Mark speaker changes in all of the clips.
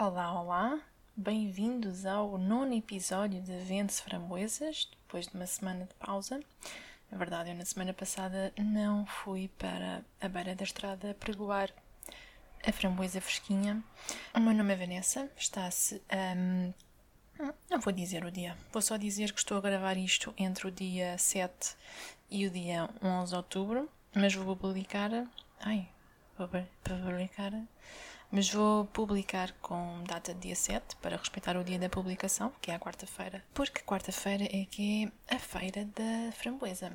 Speaker 1: Olá, olá, bem-vindos ao nono episódio de Vende-se Framboesas, depois de uma semana de pausa. Na verdade, eu na semana passada não fui para a beira da estrada pregoar a framboesa fresquinha. O meu nome é Vanessa, está-se. Um, não vou dizer o dia, vou só dizer que estou a gravar isto entre o dia 7 e o dia 11 de outubro, mas vou publicar. Ai, vou publicar mas vou publicar com data de dia 7 para respeitar o dia da publicação, que é a quarta-feira, porque quarta-feira é que é a feira da framboesa.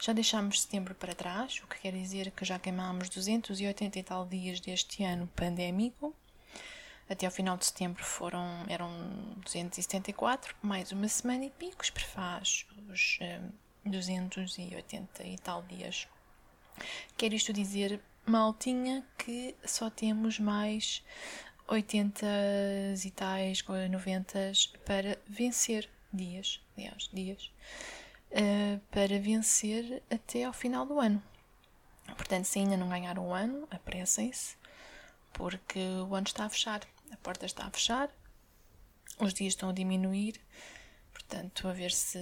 Speaker 1: Já deixámos setembro para trás, o que quer dizer que já queimámos 280 e tal dias deste ano pandémico. Até ao final de setembro foram, eram 274, mais uma semana e picos, prefaz os um, 280 e tal dias. Quer isto dizer maltinha que só temos mais 80 e tais, 90 para vencer dias, aliás, dias, uh, para vencer até ao final do ano. Portanto, se ainda não ganharam o ano, apressem-se, porque o ano está a fechar, a porta está a fechar, os dias estão a diminuir, portanto, a ver se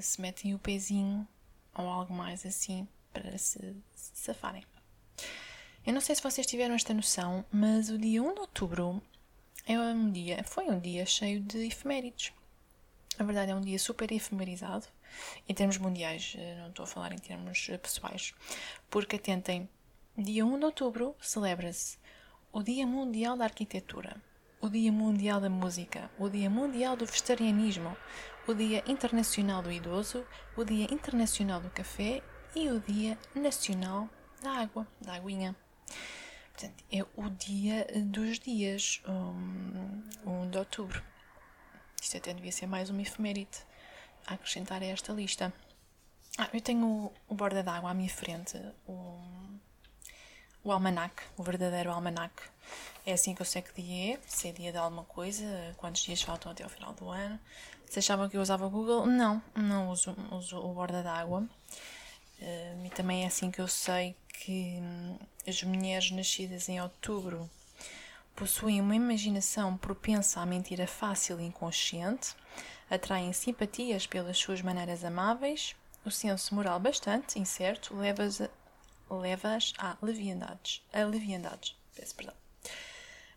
Speaker 1: se metem o pezinho ou algo mais assim para se, se safarem. Eu não sei se vocês tiveram esta noção, mas o dia 1 de outubro é um dia, foi um dia cheio de efemérides. Na verdade, é um dia super efemerizado em termos mundiais, eh, não estou a falar em termos eh, pessoais, porque atentem, dia 1 de outubro celebra-se o Dia Mundial da Arquitetura, o Dia Mundial da Música, o Dia Mundial do Vegetarianismo, o Dia Internacional do Idoso, o Dia Internacional do Café e o Dia Nacional da Água, da Aguinha. Portanto, é o dia dos dias, um, 1 de outubro. Isto até devia ser mais uma efeméride a acrescentar a esta lista. Ah, eu tenho o, borda d'água à minha frente, o, o almanac, o verdadeiro almanac. É assim que eu sei que dia é, se é dia de alguma coisa, quantos dias faltam até ao final do ano. Se achavam que eu usava o Google, não, não uso, uso o borda d'água. Uh, e também é assim que eu sei que hum, as mulheres nascidas em outubro possuem uma imaginação propensa à mentira fácil e inconsciente, atraem simpatias pelas suas maneiras amáveis, o senso moral bastante incerto leva-as a, leva a leviandades. A leviandades. Peço perdão.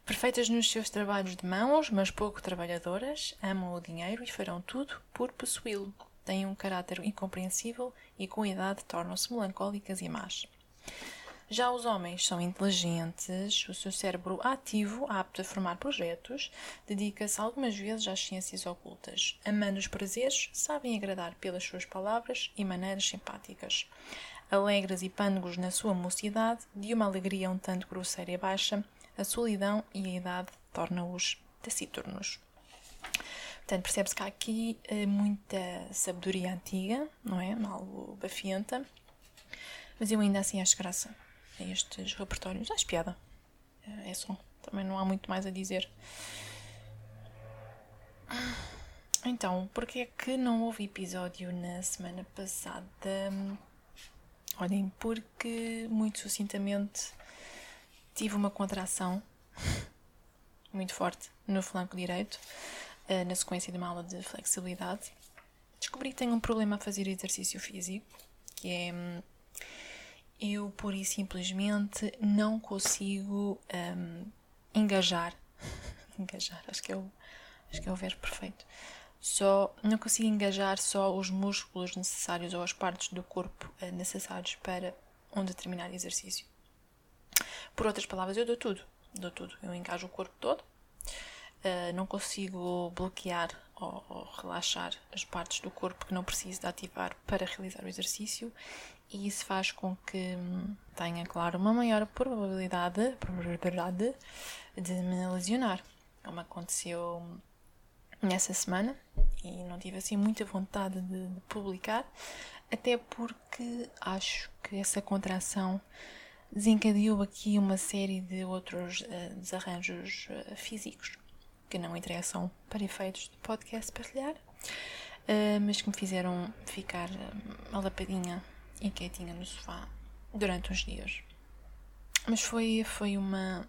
Speaker 1: Perfeitas nos seus trabalhos de mãos, mas pouco trabalhadoras, amam o dinheiro e farão tudo por possuí-lo. Têm um caráter incompreensível e, com a idade, tornam-se melancólicas e más. Já os homens são inteligentes, o seu cérebro ativo, apto a formar projetos, dedica-se algumas vezes às ciências ocultas. Amando os prazeres, sabem agradar pelas suas palavras e maneiras simpáticas. Alegres e pândegos na sua mocidade, de uma alegria um tanto grosseira e baixa, a solidão e a idade tornam-os taciturnos. Portanto, percebe-se que há aqui eh, muita sabedoria antiga, não é? Algo bafienta, mas eu ainda assim acho graça a estes repertórios. Acho piada. É só. Também não há muito mais a dizer. Então, porque é que não houve episódio na semana passada? Olhem, porque muito sucintamente tive uma contração muito forte no flanco direito, eh, na sequência de uma aula de flexibilidade. Descobri que tenho um problema a fazer exercício físico, que é hum, eu pura e simplesmente não consigo um, engajar. engajar, acho que, é o, acho que é o verbo perfeito. Só, não consigo engajar só os músculos necessários ou as partes do corpo uh, necessários para um determinado exercício. Por outras palavras, eu dou tudo. Dou tudo. Eu engajo o corpo todo. Uh, não consigo bloquear ou, ou, relaxar as partes do corpo que não preciso de ativar para realizar o exercício. E isso faz com que hum, tenha, claro, uma maior probabilidade, probabilidade de me lesionar, como aconteceu nessa semana. E não tive assim muita vontade de, de publicar, até porque acho que essa contração desencadeou aqui uma série de outros uh, desarranjos uh, físicos que não interessam para efeitos de podcast partilhar, uh, mas que me fizeram ficar uh, alapadinha e quietinha no sofá durante uns dias. Mas foi, foi uma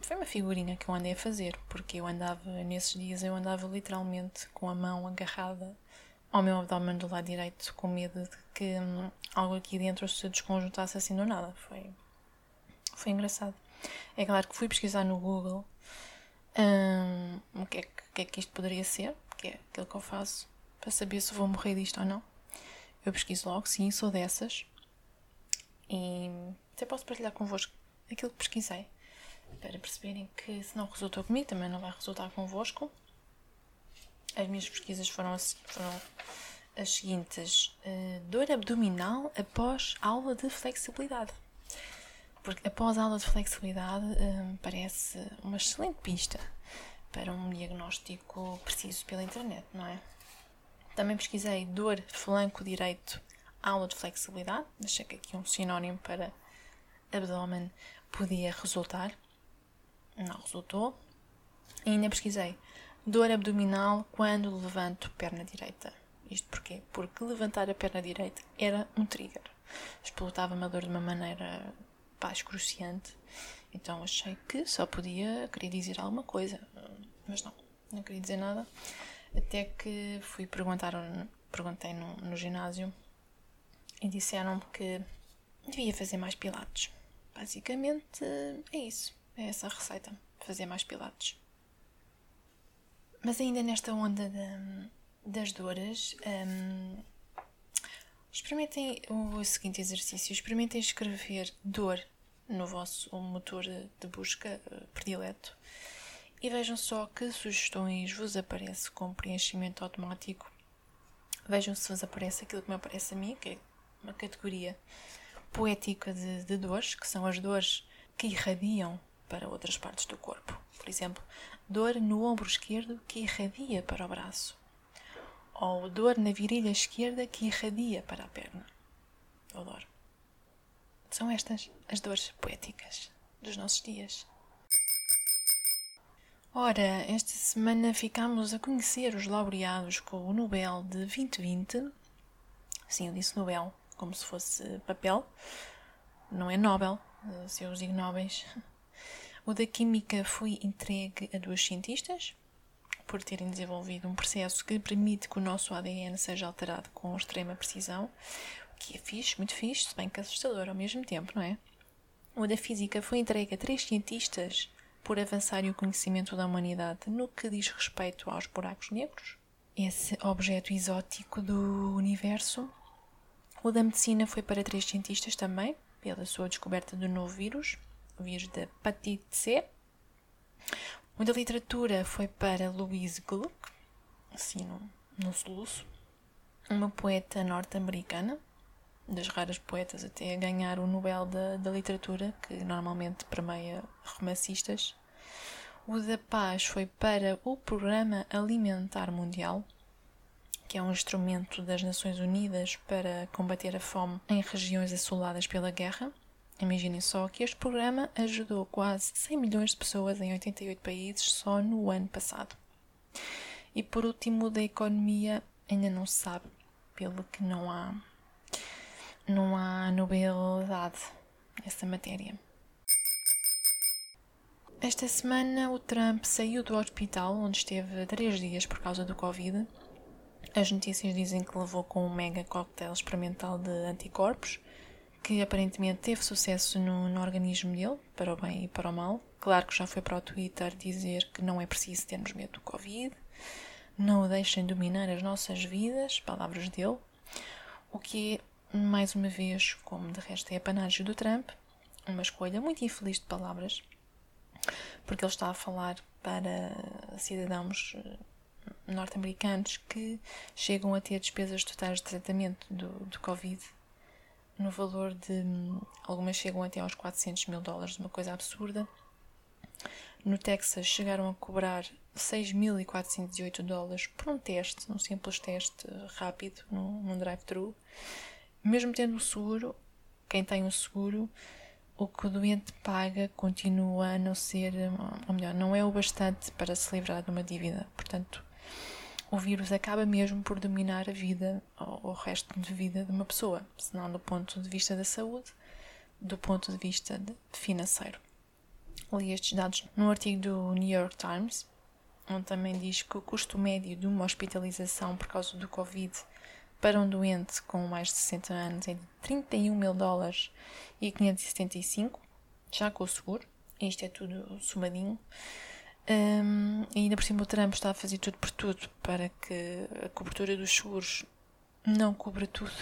Speaker 1: foi uma figurinha que eu andei a fazer, porque eu andava, nesses dias, eu andava literalmente com a mão agarrada ao meu abdômen do lado direito, com medo de que hum, algo aqui dentro se desconjuntasse assim do nada. Foi, foi engraçado. É claro que fui pesquisar no Google o, que é, o que é que isto poderia ser, que é aquilo que eu faço, para saber se vou morrer disto ou não. Eu pesquiso logo, sim, sou dessas. E até posso partilhar convosco aquilo que pesquisei para perceberem que se não resultou comigo, também não vai resultar convosco. As minhas pesquisas foram, foram as seguintes: uh, dor abdominal após aula de flexibilidade. Porque após aula de flexibilidade uh, parece uma excelente pista para um diagnóstico preciso pela internet, não é? Também pesquisei dor flanco direito, aula de flexibilidade. Deixei que aqui um sinónimo para abdômen podia resultar não resultou. E ainda pesquisei dor abdominal quando levanto perna direita. Isto porquê? Porque levantar a perna direita era um trigger. Explotava-me a dor de uma maneira pá, excruciante. Então achei que só podia querer dizer alguma coisa. Mas não, não queria dizer nada. Até que fui perguntar, perguntei no, no ginásio e disseram-me que devia fazer mais pilates. Basicamente é isso. É essa a receita, fazer mais pilates. Mas ainda nesta onda de, das dores, um, experimentem o seguinte exercício: experimentem escrever dor no vosso motor de busca eh, predileto e vejam só que sugestões vos aparece com preenchimento automático. Vejam se vos aparece aquilo que me aparece a mim, que é uma categoria poética de, de dores, que são as dores que irradiam para outras partes do corpo. Por exemplo, dor no ombro esquerdo que irradia para o braço, ou dor na virilha esquerda que irradia para a perna. Adoro. São estas as dores poéticas dos nossos dias. Ora, esta semana ficámos a conhecer os laureados com o Nobel de 2020. Sim, eu disse Nobel, como se fosse papel. Não é Nobel, se eu os digo Nobels. O da Química foi entregue a dois cientistas por terem desenvolvido um processo que permite que o nosso ADN seja alterado com extrema precisão, o que é fixe, muito fixe, se bem que assustador ao mesmo tempo, não é? O da Física foi entregue a três cientistas por avançarem o conhecimento da humanidade no que diz respeito aos buracos negros, esse objeto exótico do universo. O da Medicina foi para três cientistas também, pela sua descoberta do novo vírus, o vírus da hepatite C. O da literatura foi para Louise Gluck, assim no, no soluço, uma poeta norte-americana, das raras poetas até a ganhar o Nobel da, da Literatura, que normalmente permeia romancistas. O da Paz foi para o Programa Alimentar Mundial, que é um instrumento das Nações Unidas para combater a fome em regiões assoladas pela guerra. Imaginem só que este programa ajudou quase 100 milhões de pessoas em 88 países só no ano passado. E por último, da economia, ainda não se sabe, pelo que não há, não há nobilidade nessa matéria. Esta semana o Trump saiu do hospital onde esteve três dias por causa do Covid. As notícias dizem que levou com um mega coquetel experimental de anticorpos que aparentemente teve sucesso no, no, organismo dele, para o bem e para o mal. Claro que já foi para o Twitter dizer que não é preciso termos medo do Covid, não o deixem dominar as nossas vidas, palavras dele, o que é, mais uma vez, como de resto é a panágio do Trump, uma escolha muito infeliz de palavras, porque ele está a falar para cidadãos eh, norte-americanos que chegam a ter despesas totais de tratamento do, do Covid no valor de. Algumas chegam até aos 400 mil dólares, uma coisa absurda. No Texas chegaram a cobrar 6.408 dólares por um teste, um simples teste rápido num, num drive-thru. Mesmo tendo o seguro, quem tem o seguro, o que o doente paga continua a não ser, ou melhor, não é o bastante para se livrar de uma dívida. Portanto, o vírus acaba mesmo por dominar a vida, o resto de vida de uma pessoa, se não do ponto de vista da saúde, do ponto de vista de financeiro. li estes dados num artigo do New York Times, onde também diz que o custo médio de uma hospitalização por causa do Covid para um doente com mais de 60 anos é de 31 mil dólares e 575, já com o seguro. Isto é tudo somadinho. Um, e ainda por cima o Trump está a fazer tudo por tudo para que a cobertura dos seguros não cubra tudo.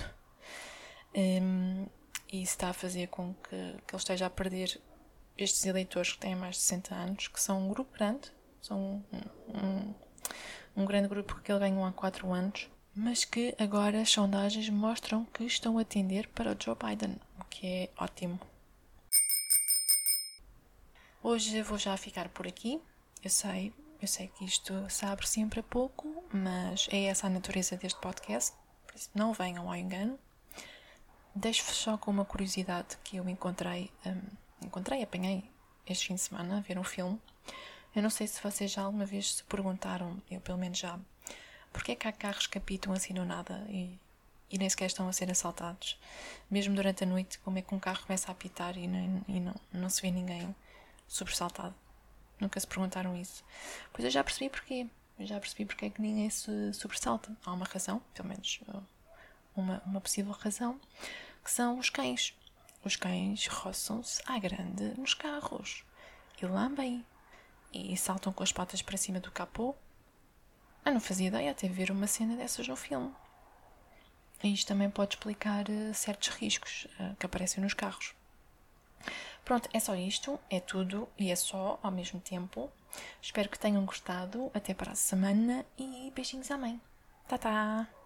Speaker 1: Um, e isso está a fazer com que, que ele esteja a perder estes eleitores que têm mais de 60 anos, que são um grupo grande, são um, um, um grande grupo que ele ganhou há 4 anos, mas que agora as sondagens mostram que estão a tender para o Joe Biden, o que é ótimo. Hoje vou já ficar por aqui. Eu sei, eu sei que isto se abre sempre a pouco, mas é essa a natureza deste podcast, por isso não venham ao engano. Deixo-vos só com uma curiosidade que eu encontrei, um, encontrei, apanhei este fim de semana a ver um filme. Eu não sei se vocês já alguma vez se perguntaram, eu pelo menos já, porque é que há carros que apitam assim do nada e, e nem sequer estão a ser assaltados? Mesmo durante a noite, como é que um carro começa a apitar e, nem, e não, não se vê ninguém sobressaltado? Nunca se perguntaram isso. Pois eu já percebi porquê. Eu já percebi porque é que ninguém se sobressalta. Há uma razão, pelo menos uma, uma possível razão, que são os cães. Os cães roçam-se à grande nos carros e lambem e saltam com as patas para cima do capô. Eu não fazia ideia até ver uma cena dessas no filme. E isto também pode explicar uh, certos riscos uh, que aparecem nos carros. Pronto, é só isto, é tudo e é só ao mesmo tempo. Espero que tenham gostado. Até para a semana e beijinhos à mãe. Tá, tá!